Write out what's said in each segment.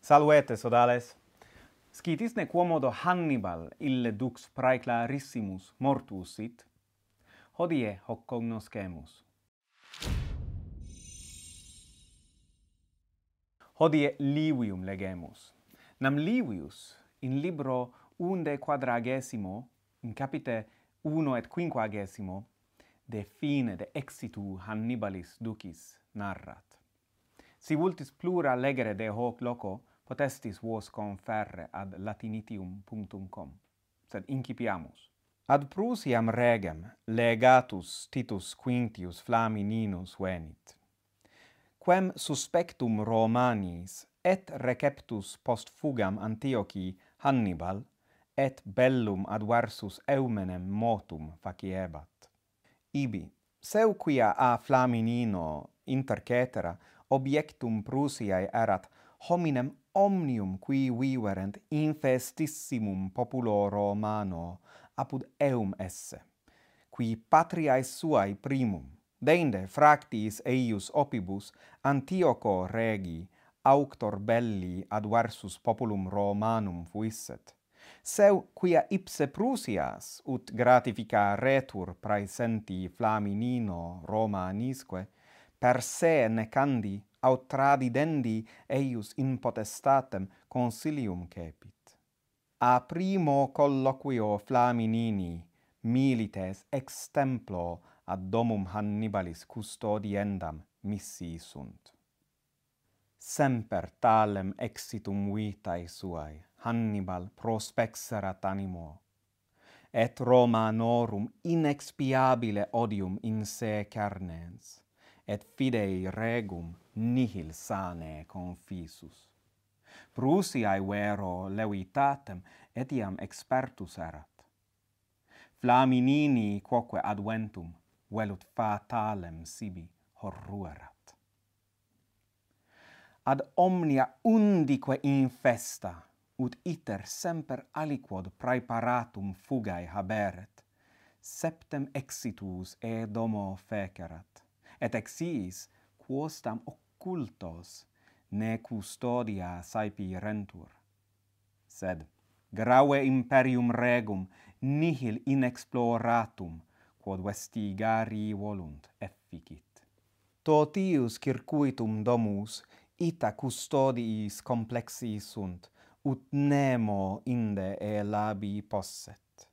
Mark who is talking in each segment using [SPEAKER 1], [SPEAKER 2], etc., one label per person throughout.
[SPEAKER 1] Salvete, sodales. Scitisne quomodo Hannibal, ille dux praeclarissimus mortuus sit, hodie hoc cognoscemus. Hodie Livium legemus. Nam Livius, in libro unde quadragesimo, in capite uno et quinquagesimo, de fine de exitu Hannibalis ducis narrat. Si vultis plura legere de hoc loco, potestis vos conferre ad latinitium.com. Sed incipiamus. Ad Prusiam regem legatus Titus Quintius Flamininus venit. Quem suspectum Romanis et receptus post fugam Antiochi Hannibal et bellum adversus eumenem motum faciebat. Ibi, seu quia a Flaminino inter cetera objectum Prusiae erat hominem omnium qui viverent infestissimum populo Romano apud eum esse, qui patriae suae primum, deinde fractis eius opibus Antioco regi auctor belli adversus populum Romanum fuisset. Seu quia ipse Prusias ut gratifica retur praesenti Flaminino Romanisque, per se necandi aut tradidendi eius in potestatem consilium cepit. A primo colloquio Flaminini milites ex templo ad domum Hannibalis custodiendam missi sunt. Semper talem exitum vitae suae Hannibal prospexerat animo, et Roma norum inexpiabile odium in se cernens et fidei regum nihil sane confisus. Prusiae vero levitatem etiam expertus erat. Flaminini quoque adventum velut fatalem sibi horruerat. Ad omnia undique infesta, ut iter semper aliquod praeparatum fugae haberet, septem exitus e domo fecerat et exiis quostam occultos ne custodia saepi rentur. Sed graue imperium regum nihil inexploratum quod vestigari volunt efficit. Totius circuitum domus ita custodiis complexi sunt ut nemo inde e labi posset.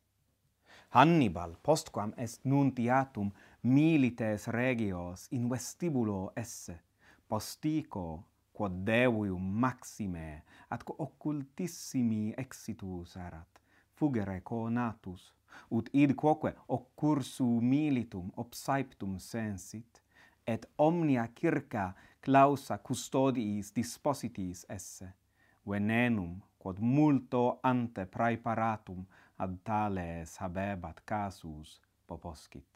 [SPEAKER 1] Hannibal postquam est nuntiatum milites regios in vestibulo esse, postico, quod devium maxime, ad occultissimi exitus erat, fugere conatus, ut id quoque occursu militum obsaeptum sensit, et omnia circa clausa custodiis dispositis esse, venenum, quod multo ante praeparatum ad tales habebat casus poposcit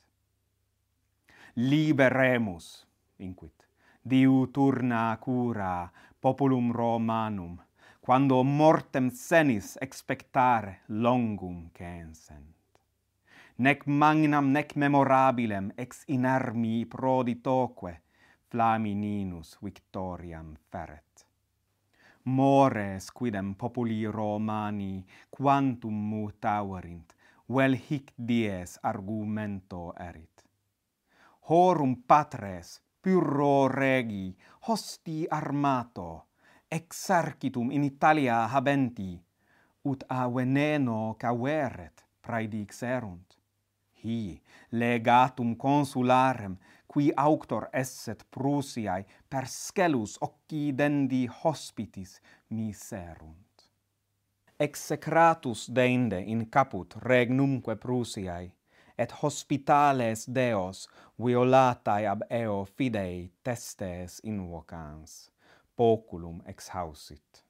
[SPEAKER 1] liberemus inquit diuturna cura populum romanum quando mortem senis expectare longum censent nec magnam nec memorabilem ex inarmi proditoque Flamininus victoriam feret. Mores quidem populi Romani quantum mutaverint, vel hic dies argumento erit horum patres, pyrrho regi, hosti armato, exarcitum in Italia habenti, ut a veneno caveret praedixerunt. Hi, legatum consularem, qui auctor esset Prusiae per scelus occidendi hospitis miserunt. Execratus deinde in caput regnumque Prusiae, et hospitales Deos violatae ab eo fidei testes invocans, poculum exhausit.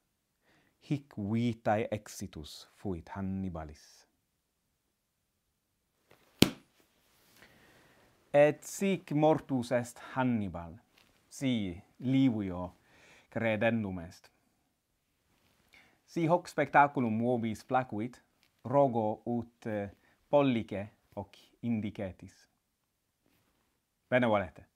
[SPEAKER 1] Hic vitae exitus fuit Hannibalis. Et sic mortus est Hannibal, si Livio credendum est. Si hoc spectaculum vobis placuit, rogo ut eh, pollice hoc indicetis. Bene volete.